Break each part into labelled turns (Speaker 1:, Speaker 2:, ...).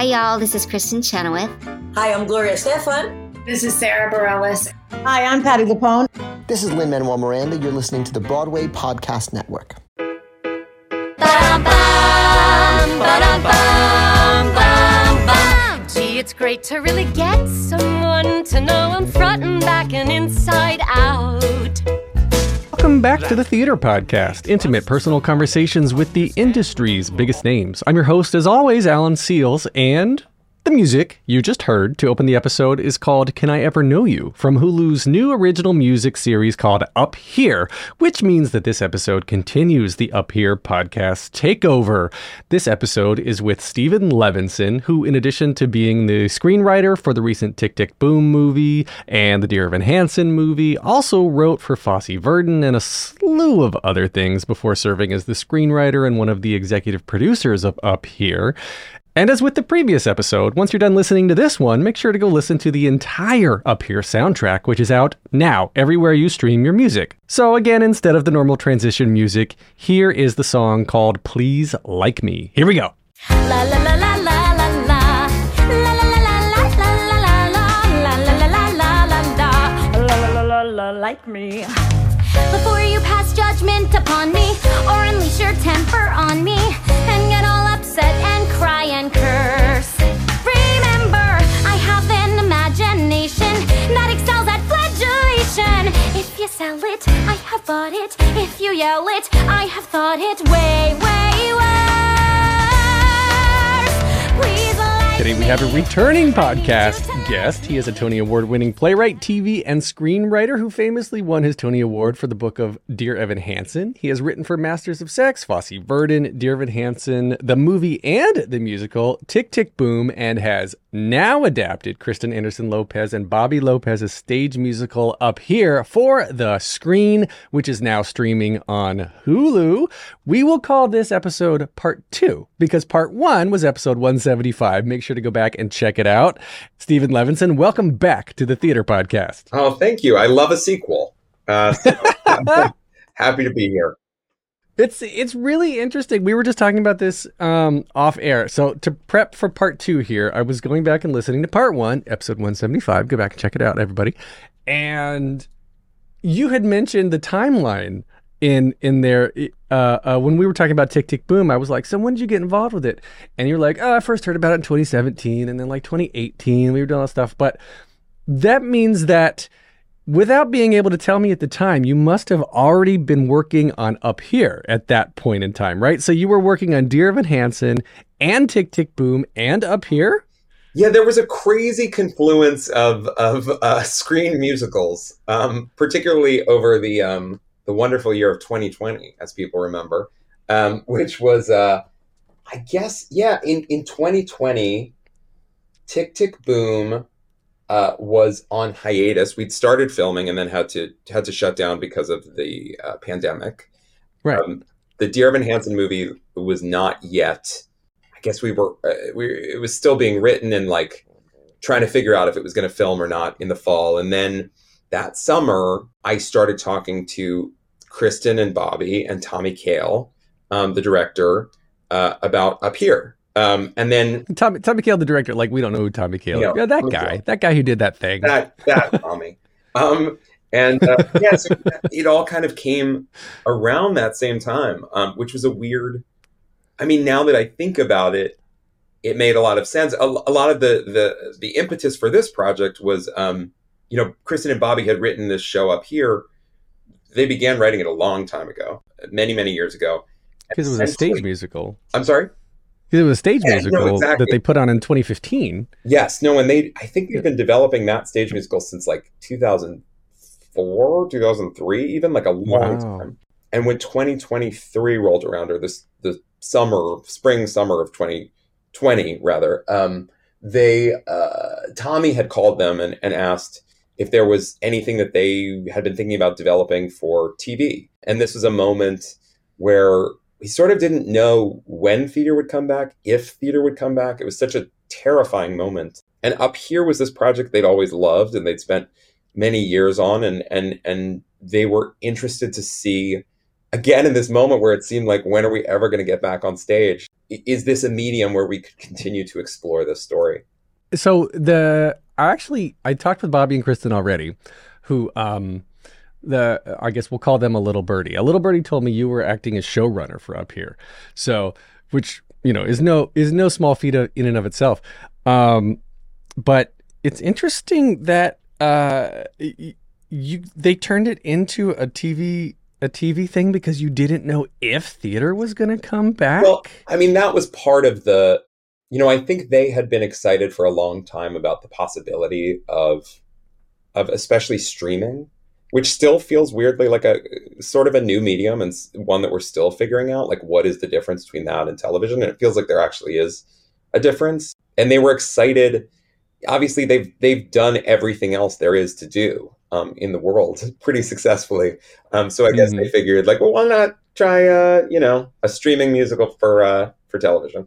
Speaker 1: Hi, y'all. This is Kristin Chenoweth.
Speaker 2: Hi, I'm Gloria Estefan.
Speaker 3: This is Sara Bareilles.
Speaker 4: Hi, I'm Patti LuPone.
Speaker 5: This is Lin-Manuel Miranda. You're listening to the Broadway Podcast Network.
Speaker 6: Gee, it's great to really get someone to know I'm front and back and inside out.
Speaker 7: Welcome back to the Theater Podcast, intimate personal conversations with the industry's biggest names. I'm your host, as always, Alan Seales, and the music you just heard to open the episode is called Can I Ever Know You from Hulu's new original music series called Up Here, which means that this episode continues the Up Here podcast takeover. This episode is with Steven Levenson, who, in addition to being the screenwriter for the recent Tick Tick Boom movie and the Dear Evan Hansen movie, also wrote for Fosse Verdon and a slew of other things before serving as the screenwriter and one of the executive producers of Up Here. And as with the previous episode, once you're done listening to this one, make sure to go listen to the entire Up Here soundtrack, which is out now everywhere you stream your music. So, again, instead of the normal transition music, here is the song called Please Like Me. Here we go.
Speaker 6: La, la, la, la. Like me. Before you pass judgment upon me, or unleash your temper on me, and get all upset and cry and curse. Remember, I have an imagination that excels at flagellation. If you sell it, I have bought it. If you yell it, I have thought it way, way worse. Please
Speaker 7: Today we have a returning podcast guest. He is a Tony Award winning playwright, TV, and screenwriter who famously won his Tony Award for the book of Dear Evan Hansen. He has written for Masters of Sex, Fosse Verdon, Dear Evan Hansen, the movie and the musical Tick Tick Boom, and has now adapted Kristen Anderson Lopez and Bobby Lopez's stage musical Up Here for the screen, which is now streaming on Hulu. We will call this episode part two because part one was episode 175. Make sure to go back and check it out. Steven Levenson, welcome back to the Theater Podcast.
Speaker 8: Oh, thank you. I love a sequel. Uh, so happy to be here.
Speaker 7: It's it's really interesting. We were just talking about this um, off air. So to prep for part two here, I was going back and listening to part one, episode 175. Go back and check it out, everybody. And you had mentioned the timeline in in there uh, uh, when we were talking about Tick Tick Boom. I was like, "So when did you get involved with it?" And you're like, "Oh, I first heard about it in 2017, and then like 2018, we were doing all that stuff." But that means that without being able to tell me at the time, you must have already been working on Up Here at that point in time, right? So you were working on Dear Evan Hansen and Tick Tick Boom and Up Here.
Speaker 8: Yeah, there was a crazy confluence of of uh, screen musicals, um, particularly over the um, the wonderful year of 2020, as people remember, um, which was, uh, I guess, yeah, in in 2020, Tick Tick Boom uh, was on hiatus. We'd started filming and then had to had to shut down because of the uh, pandemic.
Speaker 7: Right.
Speaker 8: Um, the Dear Evan Hansen movie was not yet. I guess we were. Uh, we it was still being written and like trying to figure out if it was going to film or not in the fall. And then that summer, I started talking to Kristen and Bobby and Tommy Kail, um, the director, uh, about Up Here. Um, and then
Speaker 7: Tommy, Tommy Kail, the director, like we don't know who Tommy Kail.
Speaker 8: Yeah,
Speaker 7: is. Yeah, that guy, that guy who did that thing.
Speaker 8: that that Tommy. Um, and uh, yeah, so it all kind of came around that same time, um, which was a weird. I mean, now that I think about it, it made a lot of sense. A, a lot of the the the impetus for this project was, um, you know, Kristen and Bobby had written this show up here. They began writing it a long time ago, many many years ago.
Speaker 7: because it was a stage musical.
Speaker 8: I'm sorry.
Speaker 7: It was a stage
Speaker 8: Yeah, no,
Speaker 7: musical
Speaker 8: exactly.
Speaker 7: that they put on in 2015.
Speaker 8: Yes, no, and they I think they've been developing that stage musical since like 2004, 2003, even like a long
Speaker 7: Wow.
Speaker 8: time. And when 2023 rolled around, or this the summer, spring, summer of 2020, rather, um, they uh, Tommy had called them and, and asked if there was anything that they had been thinking about developing for TV. And this was a moment where he sort of didn't know when theater would come back, if theater would come back. It was such a terrifying moment. And up here was this project they'd always loved and they'd spent many years on and and and they were interested to see again in this moment where it seemed like when are we ever going to get back on stage is this a medium where we could continue to explore this story?
Speaker 7: So the I actually I talked with Bobby and Kristen already, who um the I guess we'll call them a little birdie. A little birdie told me you were acting as showrunner for up here, so which you know is no is no small feat of, in and of itself. Um, but it's interesting that uh you they turned it into a TV a TV thing because you didn't know if theater was going to come back.
Speaker 8: Well, I mean that was part of the you know, I think they had been excited for a long time about the possibility of of especially streaming, which still feels weirdly like a sort of a new medium and one that we're still figuring out like what is the difference between that and television and it feels like there actually is a difference. And they were excited obviously they've they've done everything else there is to do um, in the world pretty successfully. Um, so I guess mm-hmm. they figured like, well, why not try uh, you know a streaming musical for uh, for television?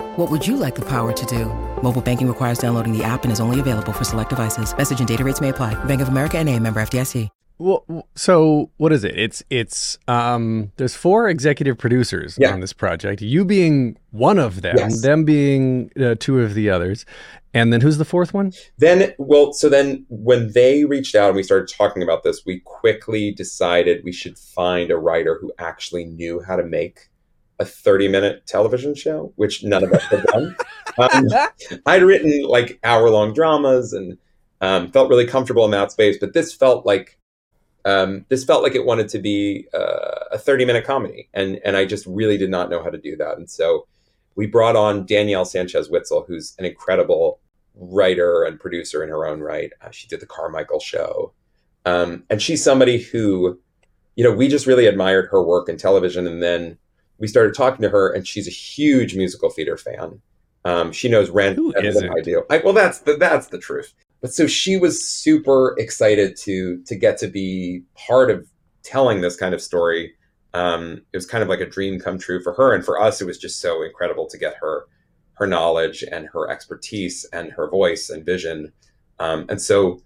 Speaker 4: What would you like the power to do? Mobile banking requires downloading the app and is only available for select devices. Message and data rates may apply. Bank of America and a member FDIC.
Speaker 7: Well, so what is it? It's it's um there's four executive producers
Speaker 8: Yeah.
Speaker 7: on this project. You being one of them,
Speaker 8: Yes.
Speaker 7: them being uh, two of the others. And then who's the fourth one?
Speaker 8: Then, well, so then when they reached out and we started talking about this, we quickly decided we should find a writer who actually knew how to make a 30 minute television show, which none of us had done. Um, I'd written like hour long dramas and um, felt really comfortable in that space, but this felt like um, this felt like it wanted to be uh, a 30 minute comedy, and and I just really did not know how to do that, and so we brought on Danielle Sanchez Witzel, who's an incredible writer and producer in her own right. Uh, she did the Carmichael Show, um, and she's somebody who, you know, we just really admired her work in television, and then we started talking to her, and she's a huge musical theater fan. Um, she knows Rent
Speaker 7: Who
Speaker 8: better than? I do. I, well, that's the that's the truth. But so she was super excited to to get to be part of telling this kind of story. Um, it was kind of like a dream come true for her, and for us, it was just so incredible to get her her knowledge and her expertise and her voice and vision. Um, and so,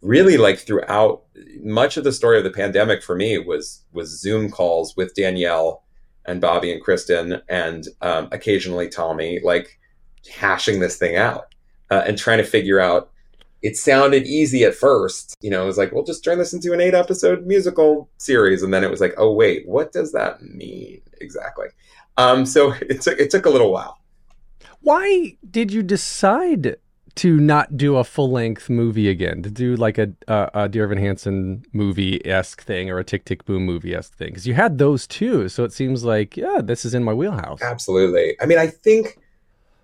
Speaker 8: really, like throughout much of the story of the pandemic for me was was Zoom calls with Danielle and Bobby and Kristen and um, occasionally Tommy, like hashing this thing out uh, and trying to figure out. It sounded easy at first, you know. It was like, "We'll just turn this into an eight-episode musical series," and then it was like, "Oh wait, what does that mean exactly?" Um, so it took it took a little while.
Speaker 7: Why did you decide to not do a full length movie again? To do like a a, a Dear Evan Hansen movie esque thing or a Tick Tick Boom movie esque thing? Because you had those too, so it seems like yeah, this is in my wheelhouse.
Speaker 8: Absolutely. I mean, I think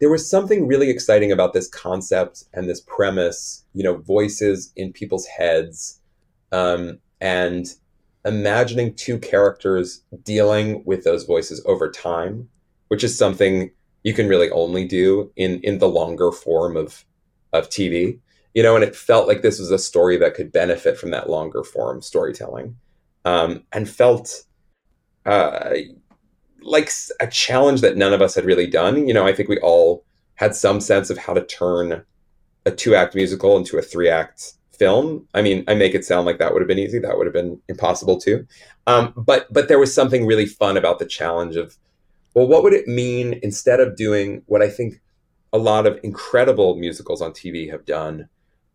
Speaker 8: there was something really exciting about this concept and this premise, you know, voices in people's heads, um, and imagining two characters dealing with those voices over time, which is something you can really only do in in the longer form of of TV. You know, and it felt like this was a story that could benefit from that longer form storytelling, um, and felt uh, like a challenge that none of us had really done. You know, I think we all had some sense of how to turn a two act musical into a three act film. I mean, I make it sound like that would have been easy. That would have been impossible too. Um, but but there was something really fun about the challenge of, well, what would it mean instead of doing what I think a lot of incredible musicals on TV have done,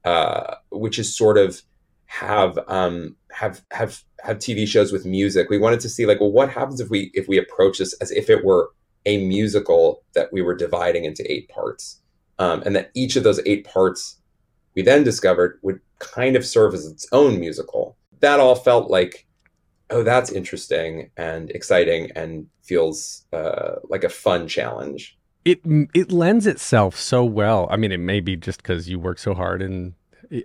Speaker 8: uh, which is sort of have um, have have have TV shows with music. We wanted to see like, well, what happens if we if we approach this as if it were a musical that we were dividing into eight parts, um, and that each of those eight parts we then discovered would kind of serve as its own musical. That all felt like, oh, that's interesting and exciting and feels uh, like a fun challenge.
Speaker 7: It it lends itself so well. I mean, it may be just because you work so hard and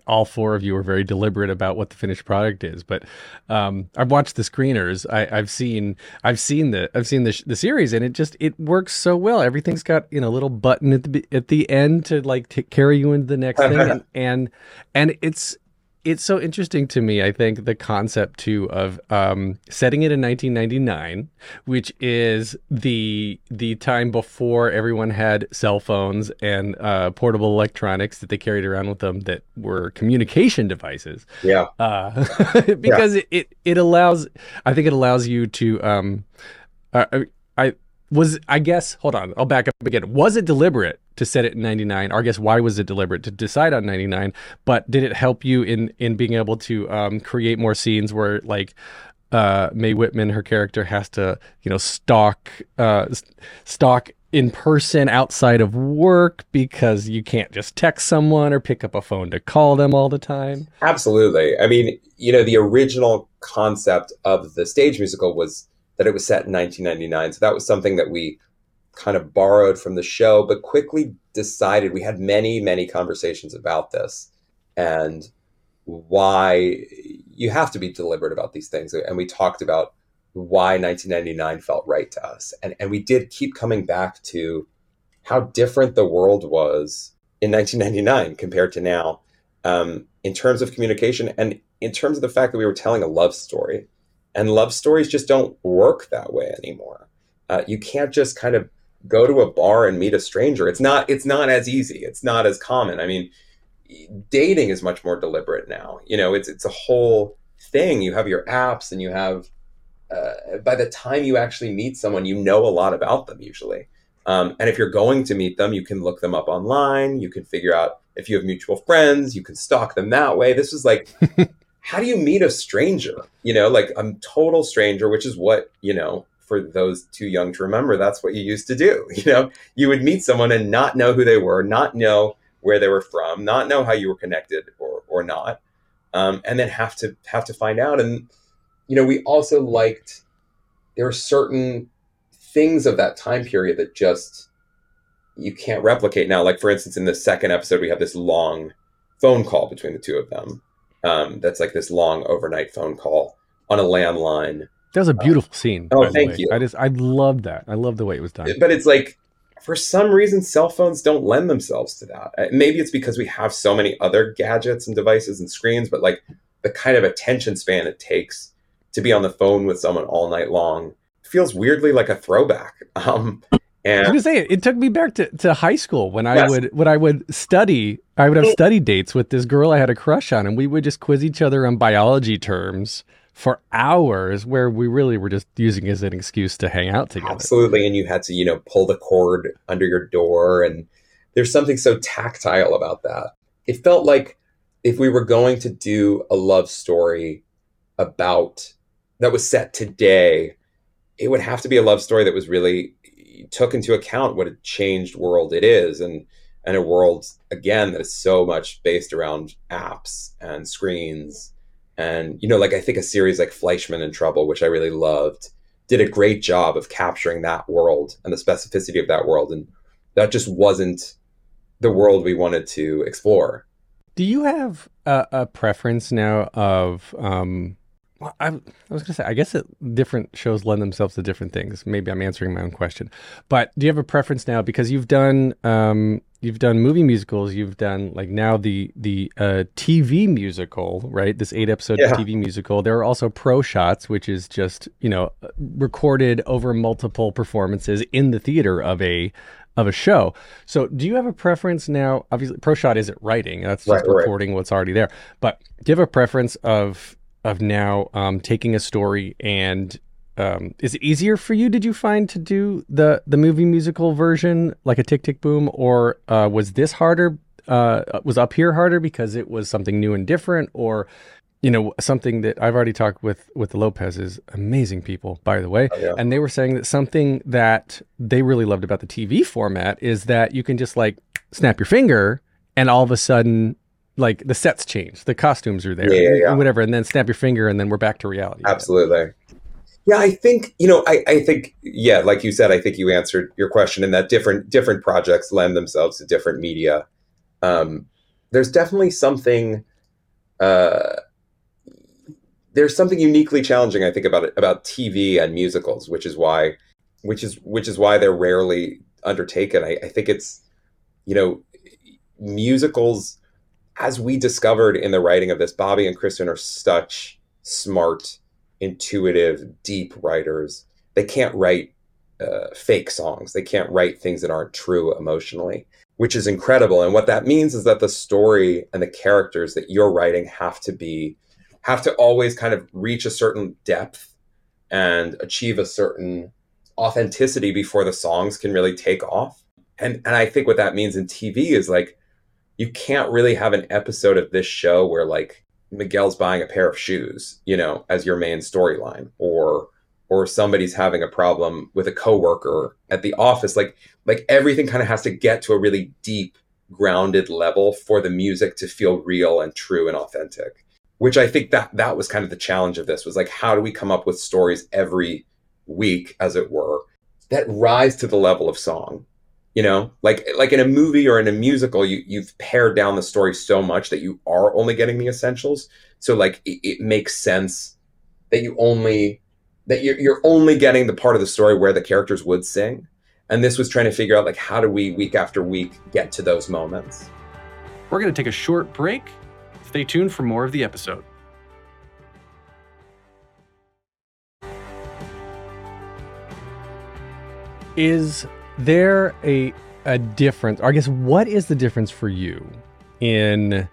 Speaker 7: all four of you are very deliberate about what the finished product is. But um, I've watched the screeners. I, have seen I've seen the I've seen the the series, and it just it works so well. Everything's got you know a little button at the at the end to like to carry you into the next thing, and, and and it's it's so interesting to me. I think the concept too of um, setting it in 1999, which is the the time before everyone had cell phones and uh, portable electronics that they carried around with them that were communication devices.
Speaker 8: Yeah,
Speaker 7: uh, because yeah. It, it, it allows. I think it allows you to. Um, uh, I was. I guess. Hold on. I'll back up again. Was it deliberate to set it in 99 or i guess why was it deliberate to decide on 99 but did it help you in in being able to um, create more scenes where like uh, Mae Whitman, her character, has to, you know, stalk, uh, stalk in person outside of work because you can't just text someone or pick up a phone to call them all the time.
Speaker 8: Absolutely. I mean, you know, the original concept of the stage musical was that it was set in 1999. So that was something that we kind of borrowed from the show, but quickly decided we had many, many conversations about this and why you have to be deliberate about these things. And we talked about why 1999 felt right to us. And, and we did keep coming back to how different the world was in 1999 compared to now um, in terms of communication and in terms of the fact that we were telling a love story. And love stories just don't work that way anymore. Uh, you can't just kind of go to a bar and meet a stranger. It's not it's not as easy. It's not as common. I mean, dating is much more deliberate now. You know, it's it's a whole thing. You have your apps and you have uh, by the time you actually meet someone, you know a lot about them usually. Um, and if you're going to meet them, you can look them up online. You can figure out if you have mutual friends. You can stalk them that way. This is like, how do you meet a stranger? You know, like a total stranger, which is what you know for those too young to remember, that's what you used to do. You know, you would meet someone and not know who they were, not know where they were from, not know how you were connected or or not, um, and then have to have to find out. And you know, we also liked there are certain things of that time period that just you can't replicate now. Like for instance, in the second episode, we have this long phone call between the two of them. Um, that's like this long overnight phone call on a landline
Speaker 7: that was a beautiful scene.
Speaker 8: Oh, thank you.
Speaker 7: I just I loved that. I love the way it was done.
Speaker 8: But it's like for some reason cell phones don't lend themselves to that. Uh, maybe it's because we have so many other gadgets and devices and screens, but like the kind of attention span it takes to be on the phone with someone all night long feels weirdly like a throwback. Um, and
Speaker 7: I'm just saying, it took me back to, to high school when I yes. would when I would study. I would have study dates with this girl I had a crush on, and we would just quiz each other on biology terms for hours where we really were just using as an excuse to hang out together.
Speaker 8: Absolutely. And you had to, you know, pull the cord under your door. And there's something so tactile about that. It felt like if we were going to do a love story about that was set today, it would have to be a love story that was really took into account what a changed world it is and and a world again that is so much based around apps and screens and, you know, like I think a series like Fleishman in Trouble, which I really loved, did a great job of capturing that world and the specificity of that world. And that just wasn't the world we wanted to explore.
Speaker 7: Do you have a, a preference now of, um, well, I, I was going to say, I guess it, different shows lend themselves to different things. Maybe I'm answering my own question, but do you have a preference now because you've done um, you've done movie musicals, you've done like now the the uh, TV musical, right? This eight episode yeah. TV musical. There are also pro shots, which is just you know recorded over multiple performances in the theater of a of a show. So, do you have a preference now? Obviously, pro shot isn't writing; that's just right, recording right. what's already there. But do you have a preference of of now um, taking a story and um, is it easier for you? Did you find to do the the movie musical version like a Tick Tick Boom, or uh, was this harder? Uh, was up here harder because it was something new and different, or you know something that I've already talked with with the Lopez's amazing people, by the way,
Speaker 8: oh, yeah.
Speaker 7: and they were saying that something that they really loved about the TV format is that you can just like snap your finger and all of a sudden like the sets change, the costumes are there,
Speaker 8: Yeah, yeah, yeah.
Speaker 7: whatever, and then snap your finger, and then we're back to reality. again.
Speaker 8: Absolutely. Yeah, I think you know. I, I think yeah, like you said, I think you answered your question in that different different projects lend themselves to different media. Um, there's definitely something. Uh, there's something uniquely challenging, I think, about it, about TV and musicals, which is why, which is which is why they're rarely undertaken. I, I think it's, you know, musicals, as we discovered in the writing of this, Bobby and Kristen are such smart, intuitive, deep writers. They can't write uh, fake songs. They can't write things that aren't true emotionally, which is incredible. And what that means is that the story and the characters that you're writing have to be have to always kind of reach a certain depth and achieve a certain authenticity before the songs can really take off. And and I think what that means in TV is like you can't really have an episode of this show where like Miguel's buying a pair of shoes, you know, as your main storyline or or somebody's having a problem with a coworker at the office. Like like everything kind of has to get to a really deep grounded level for the music to feel real and true and authentic which i think that that was kind of the challenge of this was like how do we come up with stories every week as it were that rise to the level of song you know like like in a movie or in a musical you you've pared down the story so much that you are only getting the essentials so like it, it makes sense that you only that you're, you're only getting the part of the story where the characters would sing and this was trying to figure out like how do we week after week get to those moments
Speaker 9: We're going to take a short break. Stay tuned for more of the episode.
Speaker 7: Is there a a difference? Or I guess what is the difference for you in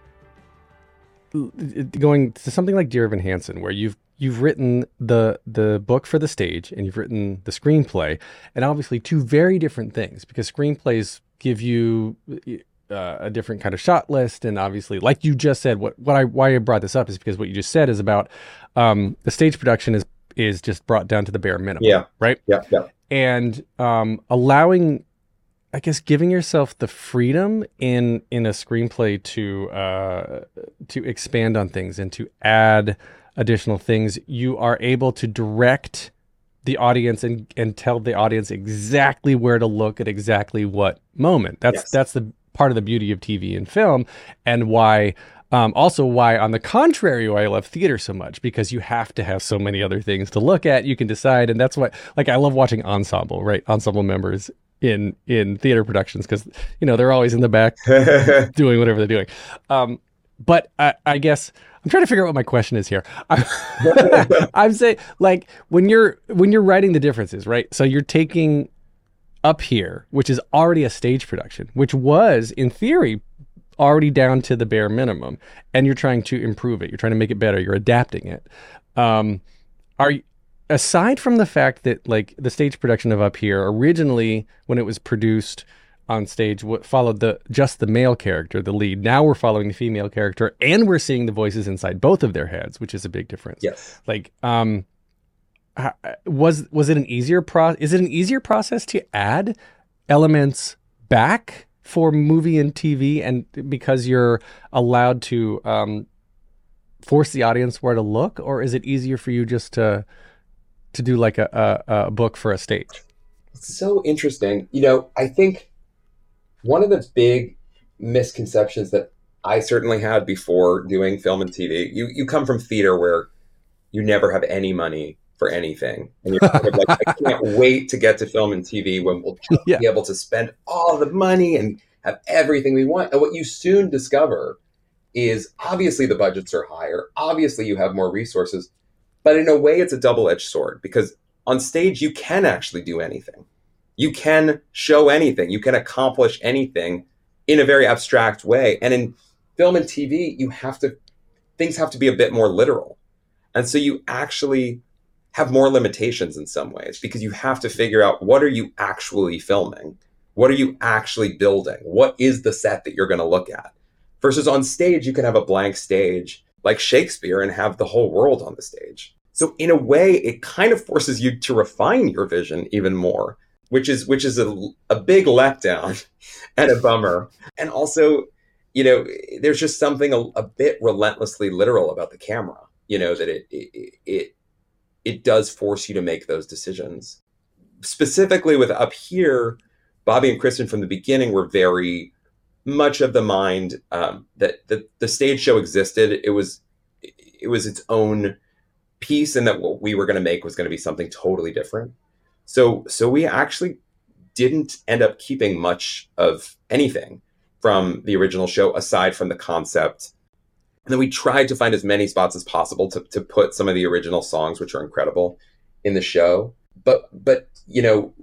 Speaker 7: going to something like Dear Evan Hansen, where you've you've written the the book for the stage and you've written the screenplay, and obviously two very different things because screenplays give you uh, a different kind of shot list, and obviously, like you just said, what what I why I brought this up is because what you just said is about um, the stage production is is just brought down to the bare minimum.
Speaker 8: Yeah.
Speaker 7: Right
Speaker 8: yeah yeah
Speaker 7: and um, allowing i guess giving yourself the freedom in in a screenplay to uh, to expand on things and to add additional things you are able to direct the audience and and tell the audience exactly where to look at exactly what moment that's
Speaker 8: Yes.
Speaker 7: that's the part of the beauty of tv and film and why um, also why on the contrary why i love theater so much because you have to have so many other things to look at. You can decide and that's what like i love watching ensemble right? Ensemble members in in theater productions because you know they're always in the back doing whatever they're doing. Um, but I, I guess i'm trying to figure out what my question is here. I'm, I'm saying like when you're when you're writing the differences right? So you're taking up here which is already a stage production which was in theory already down to the bare minimum and you're trying to improve it. You're trying to make it better. You're adapting it. Um, are you aside from the fact that like the stage production of up here originally when it was produced on stage what followed the just the male character the lead now we're following the female character and we're seeing the voices inside both of their heads which is a big difference.
Speaker 8: Yes.
Speaker 7: Like um was was it an easier pro is it an easier process to add elements back for movie and TV and because you're allowed to um force the audience where to look or is it easier for you just to to do like a, a, a book for a stage
Speaker 8: It's so interesting. You know, I think one of the big misconceptions that I certainly had before doing film and TV, you, you come from theater where you never have any money for anything. And you're kind of like, I can't wait to get to film and TV when we'll
Speaker 7: Yeah.
Speaker 8: be able to spend all the money and have everything we want. And what you soon discover is obviously the budgets are higher. Obviously you have more resources. But in a way, it's a double edged sword because on stage, you can actually do anything. You can show anything. You can accomplish anything in a very abstract way. And in film and TV, you have to, things have to be a bit more literal. And so you actually have more limitations in some ways because you have to figure out what are you actually filming? What are you actually building? What is the set that you're going to look at? Versus on stage, you can have a blank stage like Shakespeare and have the whole world on the stage. So in a way, it kind of forces you to refine your vision even more, which is which is a, a big letdown and a bummer. And also, you know, there's just something a, a bit relentlessly literal about the camera. You know that it it it, it does force you to make those decisions. Specifically with up here, Bobby and Kristen from the beginning were very much of the mind um, that the, the stage show existed. It was it was its own piece, and that what we were going to make was going to be something totally different. So so we actually didn't end up keeping much of anything from the original show aside from the concept. And then we tried to find as many spots as possible to, to put some of the original songs, which are incredible, in the show. But but you know,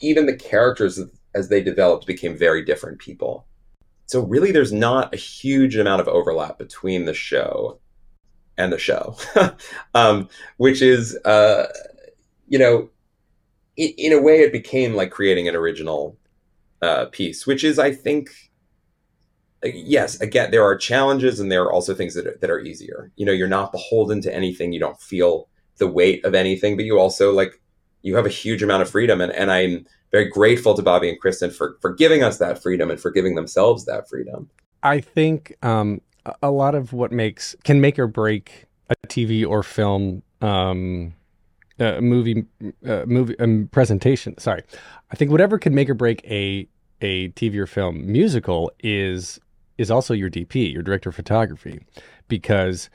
Speaker 8: even the characters as they developed became very different people. So really, there's not a huge amount of overlap between the show and the show, um, which is, uh, you know, in, in, a way, it became like creating an original uh, piece, which is, I think, yes, again, there are challenges and there are also things that are, that are easier. You know, you're not beholden to anything. You don't feel the weight of anything, but you also like you have a huge amount of freedom. And, and I'm very grateful to Bobby and Kristen for, for giving us that freedom and for giving themselves that freedom.
Speaker 7: I think um, a lot of what makes can make or break a TV or film um, uh, movie uh, movie um, presentation. Sorry, I think whatever can make or break a a TV or film musical is is also your DP, your director of photography, because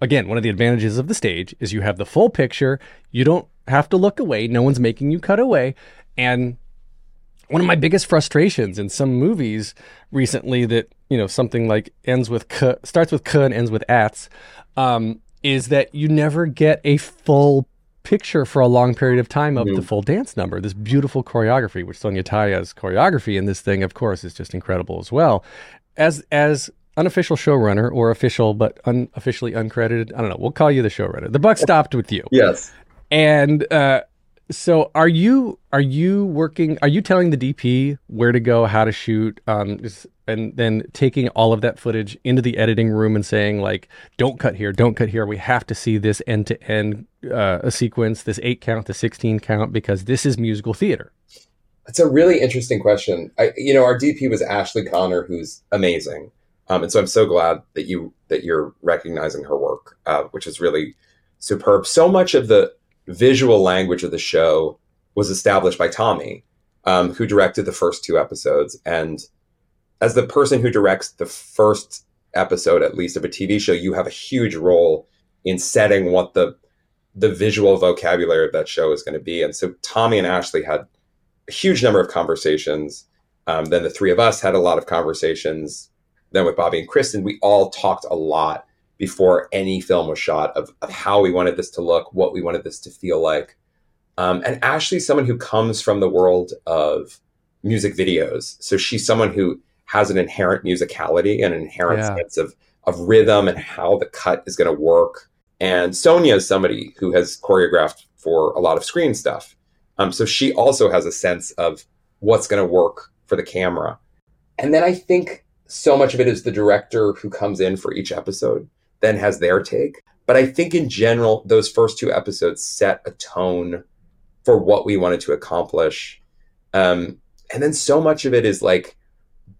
Speaker 7: again, one of the advantages of the stage is you have the full picture. You don't have to look away. No one's making you cut away. And one of my biggest frustrations in some movies recently that, you know, something like ends with k, starts with k and ends with ats, um, is that you never get a full picture for a long period of time of mm-hmm. the full dance number. This beautiful choreography, which Sonya Tayeh's choreography in this thing, of course, is just incredible as well. As as unofficial showrunner or official but unofficially uncredited, I don't know. We'll call you the showrunner. The buck stopped with you.
Speaker 8: Yes.
Speaker 7: And uh, so are you are you working are you telling the DP where to go, how to shoot, um, and then taking all of that footage into the editing room and saying like, don't cut here, don't cut here. We have to see this end to end a sequence, this eight count, the sixteen count, because this is musical theater.
Speaker 8: It's a really interesting question. I, you know, our DP was Ashley Connor, who's amazing, um, and so I'm so glad that you that you're recognizing her work, uh, which is really superb. So much of the visual language of the show was established by Tommy, um, who directed the first two episodes. And as the person who directs the first episode, at least of a TV show, you have a huge role in setting what the the visual vocabulary of that show is going to be. And so Tommy and Ashley had a huge number of conversations. Um, then the three of us had a lot of conversations. Then with Bobby and Kristen, we all talked a lot before any film was shot of, of how we wanted this to look, what we wanted this to feel like. Um, and Ashley's someone who comes from the world of music videos. So she's someone who has an inherent musicality and an inherent yeah. sense of, of rhythm and how the cut is going to work. And Sonya is somebody who has choreographed for a lot of screen stuff. Um, so she also has a sense of what's going to work for the camera. And then I think so much of it is the director who comes in for each episode then has their take. But I think in general, those first two episodes set a tone for what we wanted to accomplish. Um, and then so much of it is like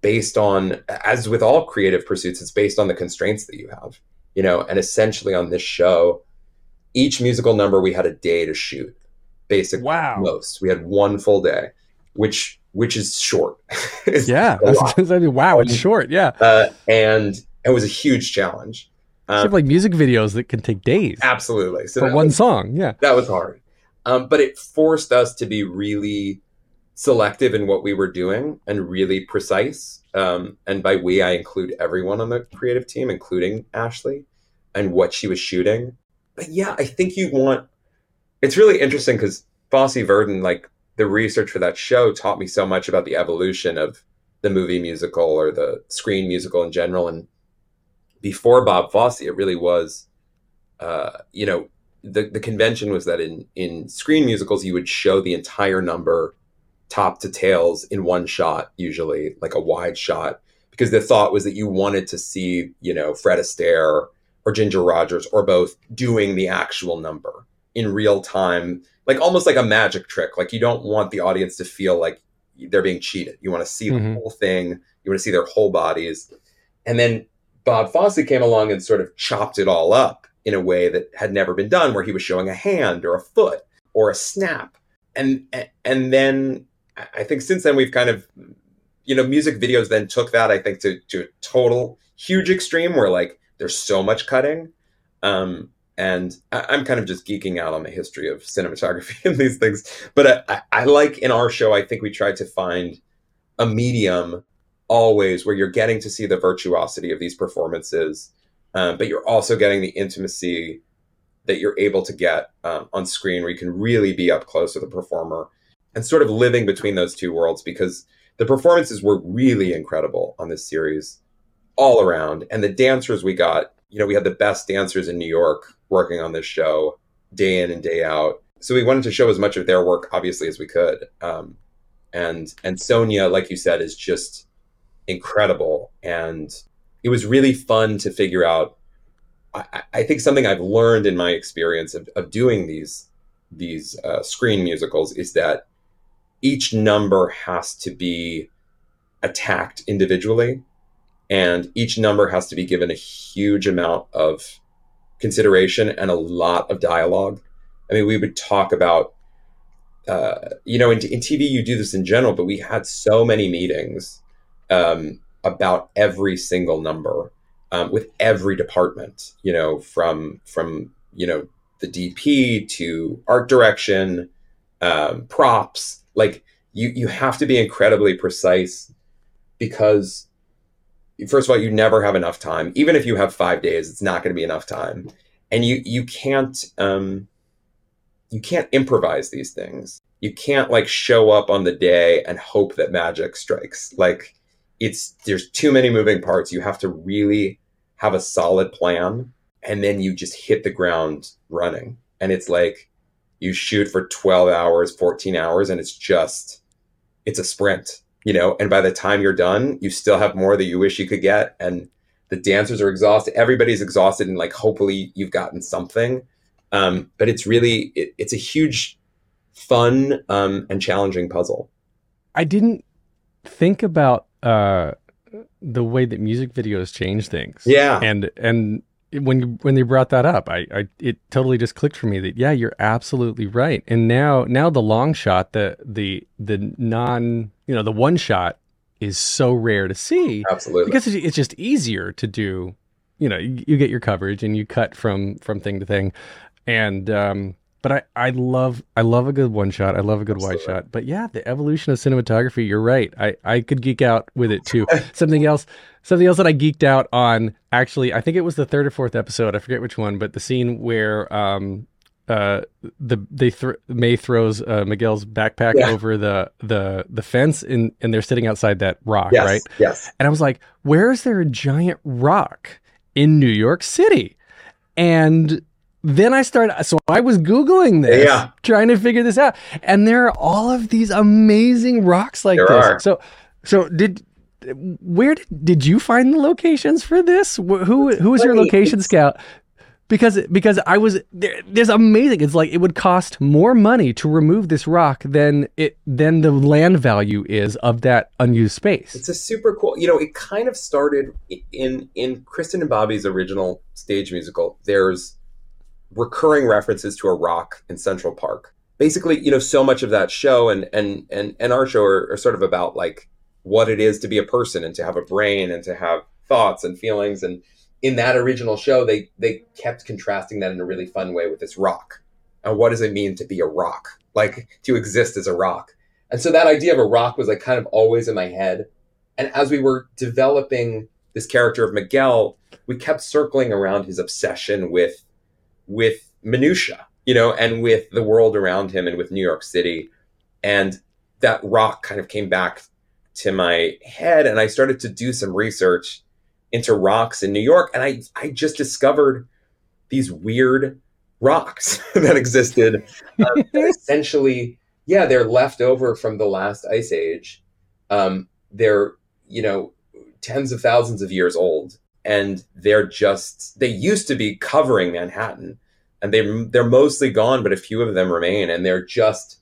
Speaker 8: based on, as with all creative pursuits, it's based on the constraints that you have, you know, and essentially on this show, each musical number we had a day to shoot, basically.
Speaker 7: Wow.
Speaker 8: Most. We had one full day, which which is short.
Speaker 7: yeah. I mean, wow, it's short. Yeah.
Speaker 8: Uh, and it was a huge challenge.
Speaker 7: Um, have like music videos that can take days.
Speaker 8: Absolutely.
Speaker 7: So for one was, song. Yeah.
Speaker 8: That was hard. Um, but it forced us to be really selective in what we were doing and really precise. Um, and by we, I include everyone on the creative team, including Ashley, and what she was shooting. But yeah, I think you want. It's really interesting because Fosse Verdon, like the research for that show, taught me so much about the evolution of the movie musical or the screen musical in general, and before Bob Fosse, it really was, uh, you know, the, the convention was that in, in screen musicals, you would show the entire number top to tails in one shot, usually like a wide shot, because the thought was that you wanted to see, you know, Fred Astaire or Ginger Rogers or both doing the actual number in real time, like almost like a magic trick. Like you don't want the audience to feel like they're being cheated. You want to see mm-hmm. the whole thing. You want to see their whole bodies. and then Bob Fosse came along and sort of chopped it all up in a way that had never been done, where he was showing a hand or a foot or a snap, and and then I think since then we've kind of, you know, music videos then took that I think to to a total huge extreme where like there's so much cutting, um, and I, am kind of just geeking out on the history of cinematography and these things. But I, I like in our show, I think we tried to find a medium always where you're getting to see the virtuosity of these performances, um, but you're also getting the intimacy that you're able to get um, on screen where you can really be up close with a performer and sort of living between those two worlds because the performances were really incredible on this series all around and the dancers we got you know we had the best dancers in new york working on this show day in and day out. So we wanted to show as much of their work obviously as we could. Um, and and Sonya like you said is just incredible. And it was really fun to figure out I, I think something I've learned in my experience of, of doing these these uh, screen musicals is that each number has to be attacked individually, and each number has to be given a huge amount of consideration and a lot of dialogue. I mean, we would talk about, uh, you know, in, in, TV you do this in general, but we had so many meetings um, about every single number um, with every department, you know, from from you know the DP to art direction, um, props. Like you, you have to be incredibly precise because first of all, you never have enough time. Even if you have five days, it's not going to be enough time, and you you can't um, you can't improvise these things. You can't like show up on the day and hope that magic strikes. Like it's there's too many moving parts. You have to really have a solid plan and then you just hit the ground running. And it's like you shoot for 12 hours, 14 hours and it's just it's a sprint, you know, and by the time you're done, you still have more that you wish you could get and the dancers are exhausted. Everybody's exhausted and like hopefully you've gotten something. Um, but it's really it, it's a huge fun um, and challenging puzzle.
Speaker 7: I didn't think about uh, the way that music videos change things.
Speaker 8: Yeah,
Speaker 7: and and when when they brought that up, I, I it totally just clicked for me that yeah, you're absolutely right. And now now the long shot, the the the non you know the one shot is so rare to see.
Speaker 8: Absolutely,
Speaker 7: because it's just easier to do. You know, you, you get your coverage and you cut from from thing to thing, and um, but I, I love I love a good one shot. I love a good Absolutely. wide shot. But yeah, the evolution of cinematography, you're right. I, I could geek out with it too. something else something else that I geeked out on actually, I think it was the third or fourth episode, I forget which one, but the scene where um uh the they th- Mae throws uh, Miguel's backpack yeah. over the the the fence and and they're sitting outside that rock,
Speaker 8: yes,
Speaker 7: right?
Speaker 8: Yes.
Speaker 7: And I was like, where is there a giant rock in New York City? And then I started, so I was Googling this,
Speaker 8: yeah.
Speaker 7: trying to figure this out. And there are all of these amazing rocks like
Speaker 8: there
Speaker 7: this.
Speaker 8: Are.
Speaker 7: So, so did, where did, did you find the locations for this? Who, who was your location scout? Because, because I was there, there's amazing. It's like it would cost more money to remove this rock than it, than the land value is of that unused space.
Speaker 8: It's a super cool, you know, it kind of started in, in Kristen and Bobby's original stage musical. There's, recurring references to a rock in Central Park. Basically, you know, so much of that show and and and and our show are, are sort of about like what it is to be a person and to have a brain and to have thoughts and feelings. And in that original show, they they kept contrasting that in a really fun way with this rock. And what does it mean to be a rock? Like to exist as a rock. And so that idea of a rock was like kind of always in my head. And as we were developing this character of Miguel, we kept circling around his obsession with with minutia, you know, and with the world around him and with New York City. And that rock kind of came back to my head and I started to do some research into rocks in New York and I I just discovered these weird rocks that existed. Um, that essentially yeah they're left over from the last ice age. Um, they're you know tens of thousands of years old and they're just they used to be covering Manhattan, and they they're mostly gone, but a few of them remain, and they're just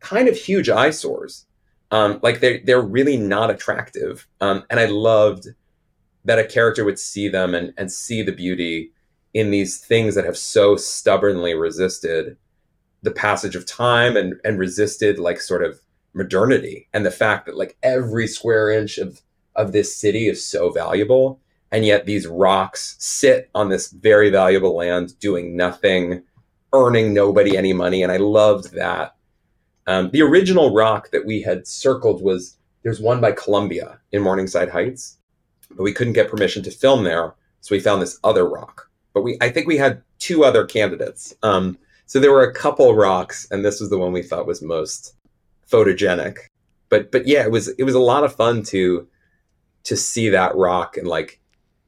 Speaker 8: kind of huge eyesores. Um, like they they're really not attractive, um, and I loved that a character would see them and, and see the beauty in these things that have so stubbornly resisted the passage of time and, and resisted like sort of modernity and the fact that like every square inch of, of this city is so valuable. And yet these rocks sit on this very valuable land doing nothing, earning nobody any money. And I loved that. Um, the original rock that we had circled was there's one by Columbia in Morningside Heights, but we couldn't get permission to film there. So we found this other rock. But we I think we had two other candidates. Um, so there were a couple rocks, and this was the one we thought was most photogenic. But but yeah, it was it was a lot of fun to to see that rock and like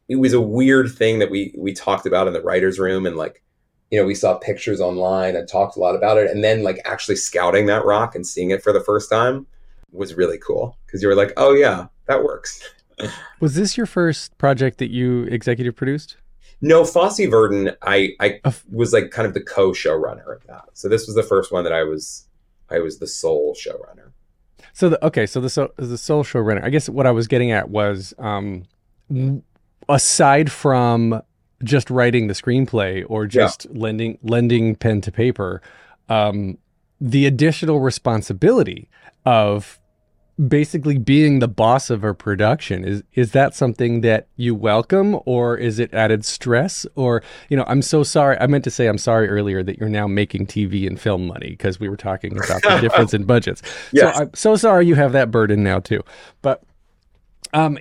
Speaker 8: it was a weird thing that we we talked about in the writers room and like you know we saw pictures online and talked a lot about it and then like actually scouting that rock and seeing it for the first time was really cool because you were like oh yeah that works
Speaker 7: was this your first project that you executive produced?
Speaker 8: No fosse verdon i i was like kind of the co-showrunner of that. So this was the first one that i was i was the sole showrunner.
Speaker 7: So the, okay so the so the sole showrunner. I guess what i was getting at was um aside from just writing the screenplay or just yeah. lending lending pen to paper, um, the additional responsibility of basically being the boss of a production is is that something that you welcome or is it added stress or you know i'm so sorry i meant to say i'm sorry earlier that you're now making tv and film money because we were talking about the difference in budgets yes. so i'm so sorry you have that burden now too but um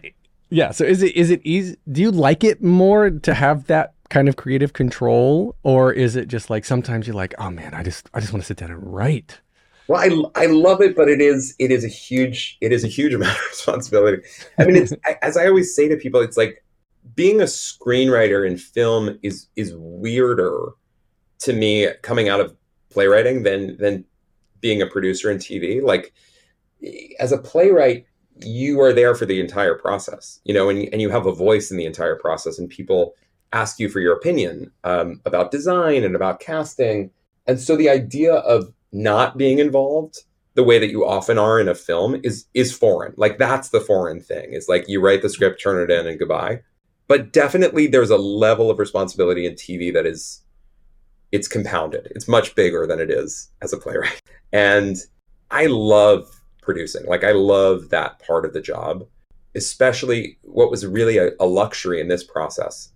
Speaker 7: yeah. So is it is it easy? Do you like it more to have that kind of creative control, or is it just like sometimes you're like, oh man, I just I just want to sit down and write.
Speaker 8: Well, I, I love it, but it is it is a huge it is a huge amount of responsibility. I mean, it's as I always say to people, it's like being a screenwriter in film is is weirder to me coming out of playwriting than than being a producer in TV. Like as a playwright, you are there for the entire process, you know, and, and you have a voice in the entire process, and people ask you for your opinion um, about design and about casting. And so the idea of not being involved the way that you often are in a film is is foreign. Like that's the foreign thing. Is like you write the script, turn it in, and goodbye. But definitely there's a level of responsibility in TV that is it's compounded. It's much bigger than it is as a playwright. And I love producing. Like I love that part of the job, especially what was really a, a luxury in this process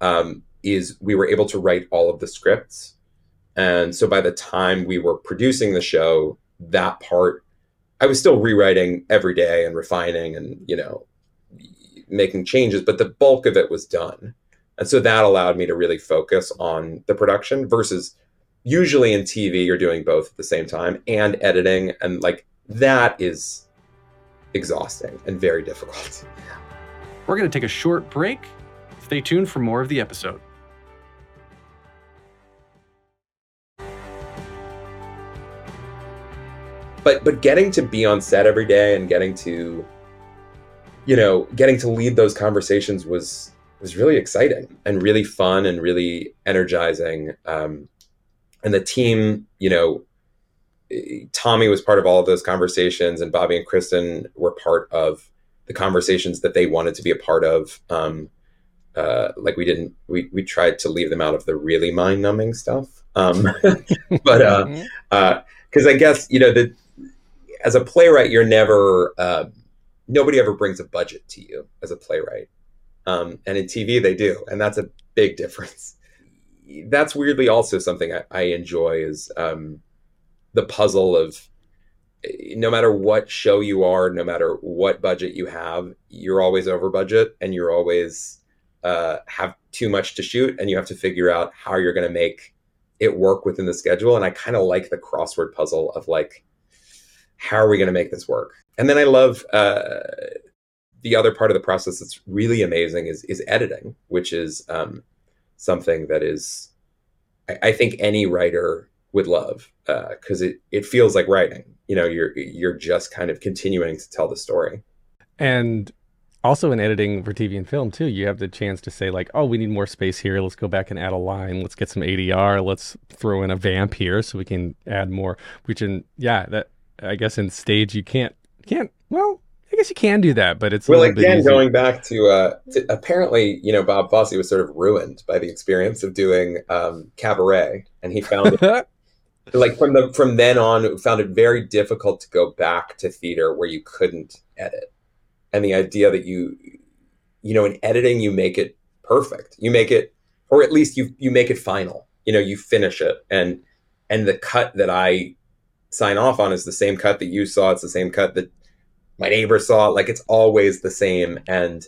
Speaker 8: um, is we were able to write all of the scripts. And so by the time we were producing the show, that part, I was still rewriting every day and refining and, you know, making changes, but the bulk of it was done. And so that allowed me to really focus on the production versus usually in TV, you're doing both at the same time and editing. And like that is exhausting and very difficult.
Speaker 9: We're going to take a short break. Stay tuned for more of the episode.
Speaker 8: But but getting to be on set every day and getting to you know, getting to lead those conversations was was really exciting and really fun and really energizing. Um, and the team, you know, Tommy was part of all of those conversations, and Bobby and Kristen were part of the conversations that they wanted to be a part of. Um, uh, like we didn't, we we tried to leave them out of the really mind numbing stuff. Um, but uh, because mm-hmm. uh, I guess you know that as a playwright, you're never uh, nobody ever brings a budget to you as a playwright, um, and in TV they do, and that's a big difference. That's weirdly also something I, I enjoy is. Um, the puzzle of no matter what show you are, no matter what budget you have, you're always over budget and you're always uh, have too much to shoot, and you have to figure out how you're going to make it work within the schedule. And I kind of like the crossword puzzle of like, how are we going to make this work? And then I love uh, the other part of the process that's really amazing is is editing, which is um, something that is I, I think any writer would love because uh, it it feels like writing. You know, you're you're just kind of continuing to tell the story.
Speaker 7: And also in editing for TV and film too, you have the chance to say like, oh, we need more space here. Let's go back and add a line. Let's get some ADR. Let's throw in a vamp here so we can add more. Which in yeah, that I guess in stage you can't can't well I guess you can do that, but it's a
Speaker 8: Well,
Speaker 7: little bit
Speaker 8: again, going back to, uh, to apparently, you know, Bob Fosse was sort of ruined by the experience of doing um, cabaret, and he found it, like from the from then on found it very difficult to go back to theater where you couldn't edit, and the idea that you, you know, in editing you make it perfect, you make it, or at least you you make it final, you know, you finish it, and and the cut that I sign off on is the same cut that you saw, it's the same cut that my neighbor saw like it's always the same. And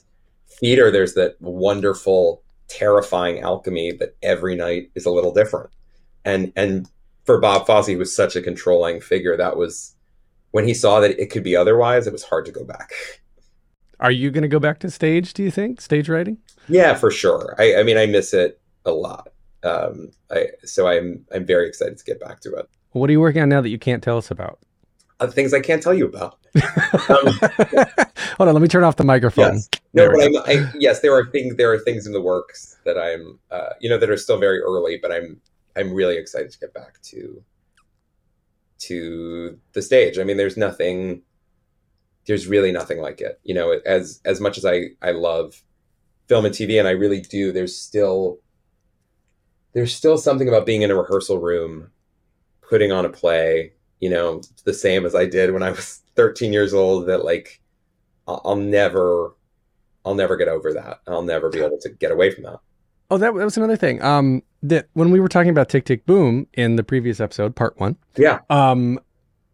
Speaker 8: theater there's that wonderful terrifying alchemy that every night is a little different. And and for bob fosse he was such a controlling figure that was when he saw that it could be otherwise it was hard to go back.
Speaker 7: Are you going to go back to stage? Do you think? Stage writing?
Speaker 8: yeah for sure. I i mean i miss it a lot. Um i so i'm i'm very excited to get back to it
Speaker 7: What are you working on now that you can't tell us about?
Speaker 8: Other things i can't tell you about um,
Speaker 7: Hold on, let me turn off the microphone.
Speaker 8: Yes.
Speaker 7: There
Speaker 8: No,
Speaker 7: we
Speaker 8: but I'm, I, yes, there are things there are things in the works that I'm, uh, you know, that are still very early, but I'm I'm really excited to get back to to the stage. I mean, there's nothing, there's really nothing like it. You know, as as much as I I love film and TV, and I really do, there's still there's still something about being in a rehearsal room, putting on a play. You know, the same as I did when I was 13 years old. That like I'll, never I'll never get over that. I'll never be able to get away from that.
Speaker 7: Oh, that, that was another thing. Um, that when we were talking about Tick Tick Boom in the previous episode, part one,
Speaker 8: Yeah.
Speaker 7: um,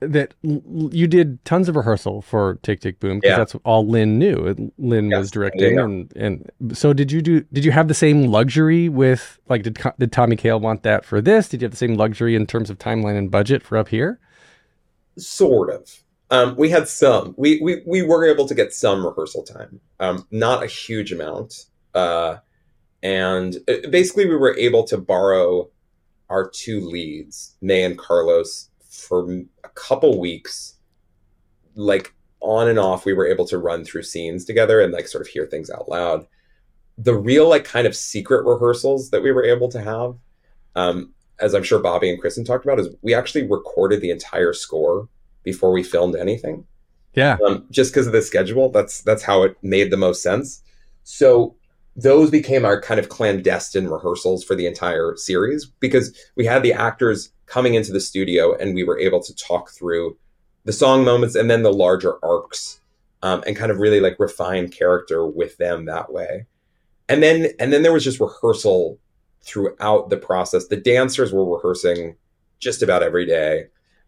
Speaker 7: that l- you did tons of rehearsal for Tick Tick Boom because
Speaker 8: Yeah.
Speaker 7: that's all Lin knew. Lin
Speaker 8: Yes,
Speaker 7: was directing,
Speaker 8: yeah.
Speaker 7: and and so did you do? Did you have the same luxury with like did did Tommy Kail want that for this? Did you have the same luxury in terms of timeline and budget for up here?
Speaker 8: Sort of. Um, we had some. We, we we were able to get some rehearsal time. Um, not a huge amount. Uh, and uh, basically, we were able to borrow our two leads, Mae and Carlos, for a couple weeks. Like on and off, we were able to run through scenes together and like sort of hear things out loud. The real like kind of secret rehearsals that we were able to have, um, as I'm sure Bobby and Kristen talked about, is we actually recorded the entire score before we filmed anything
Speaker 7: Yeah,
Speaker 8: um, just because of the schedule. That's that's how it made the most sense. So those became our kind of clandestine rehearsals for the entire series because we had the actors coming into the studio and we were able to talk through the song moments and then the larger arcs um, and kind of really like refine character with them that way. And then and then there was just rehearsal throughout the process. The dancers were rehearsing just about every day,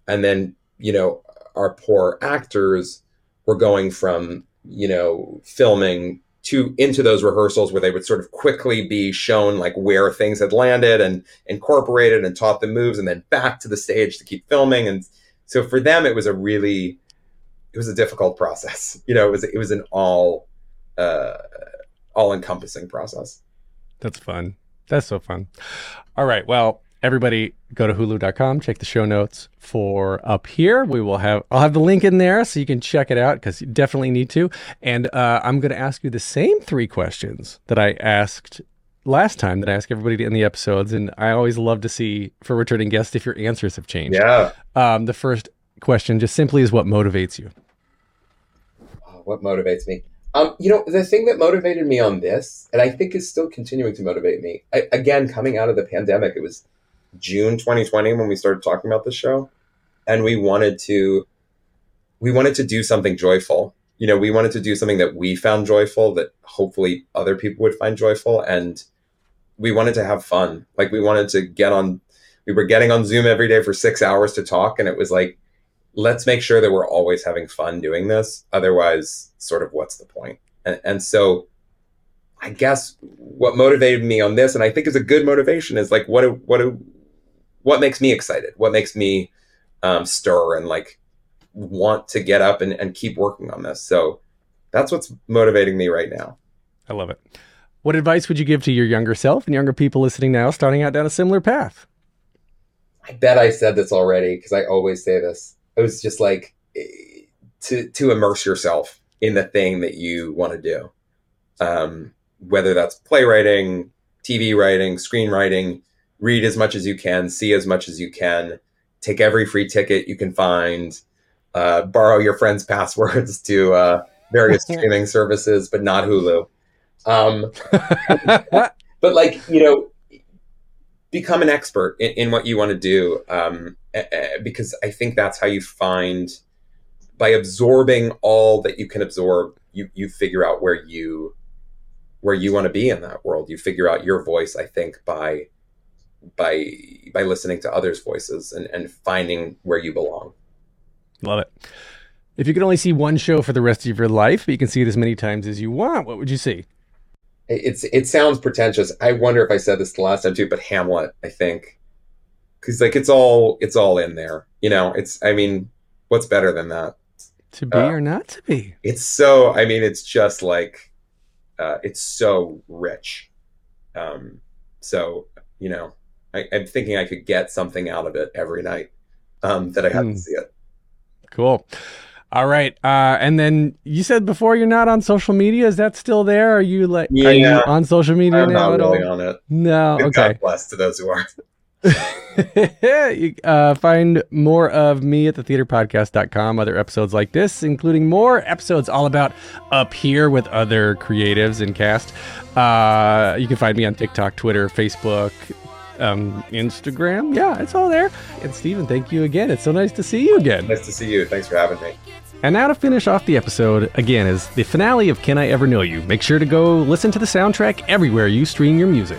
Speaker 8: and then you know our poor actors were going from you know filming to into those rehearsals where they would sort of quickly be shown like where things had landed and incorporated and taught the moves and then back to the stage to keep filming and so for them it was a really it was a difficult process you know it was it was an all uh all encompassing process
Speaker 7: That's fun. That's so fun. All right. Well, everybody go to hulu.com, check the show notes for up here. We will have, I'll have the link in there so you can check it out because you definitely need to. And uh, I'm going to ask you the same three questions that I asked last time that I ask everybody in the episodes. And I always love to see for returning guests if your answers have changed.
Speaker 8: yeah
Speaker 7: Um, the first question just simply is what motivates you?
Speaker 8: Oh, what motivates me um you know the thing that motivated me on this and i think is still continuing to motivate me I, again coming out of the pandemic it was june 2020 when we started talking about this show and we wanted to we wanted to do something joyful you know we wanted to do something that we found joyful that hopefully other people would find joyful and we wanted to have fun like we wanted to get on we were getting on zoom every day for six hours to talk and it was like let's make sure that we're always having fun doing this. Otherwise, sort of what's the point? And, and so I guess what motivated me on this, and I think is a good motivation, is like what do, what do, what makes me excited? What makes me um, stir and like want to get up and, and keep working on this? So that's what's motivating me right now.
Speaker 7: I love it. What advice would you give to your younger self and younger people listening now, starting out down a similar path?
Speaker 8: I bet I said this already because I always say this. It was just like eh, to to immerse yourself in the thing that you want to do, um, whether that's playwriting, TV writing, screenwriting. Read as much as you can, see as much as you can, take every free ticket you can find, uh, borrow your friends' passwords to uh, various streaming services, but not Hulu. Um, but like you know, become an expert in, in what you want to do, um, because I think that's how you find by absorbing all that you can absorb. You you figure out where you where you want to be in that world. You figure out your voice. I think by by by listening to others' voices and, and finding where you belong.
Speaker 6: Love it. If you could only see one show for the rest of your life, but you can see it as many times as you want, what would you see?
Speaker 8: It's it sounds pretentious. I wonder if I said this the last time too, but Hamlet, I think, because like it's all it's all in there. You know, it's I mean, what's better than that?
Speaker 6: To be uh, or not to be?
Speaker 8: It's so. I mean, it's just like, uh, it's so rich. Um, so you know, I, am thinking I could get something out of it every night um, that I have mm. see it.
Speaker 6: Cool. All right. Uh, and then you said before you're not on social media. Is that still there? Are you like yeah. are you on social media
Speaker 8: I'm
Speaker 6: now
Speaker 8: not
Speaker 6: at
Speaker 8: really
Speaker 6: all?
Speaker 8: on it.
Speaker 6: No. okay.
Speaker 8: God bless to those who are.
Speaker 6: you, uh, find more of me at thetheaterpodcast.com, other episodes like this, including more episodes all about up here with other creatives and cast. Uh, you can find me on TikTok, Twitter, Facebook, um, Instagram. Yeah, it's all there. And Steven, thank you again. It's so nice to see you again.
Speaker 8: Nice to see you. Thanks for having me.
Speaker 6: And now to finish off the episode, again, is the finale of Can I Ever Know You? Make sure to go listen to the soundtrack everywhere you stream your music.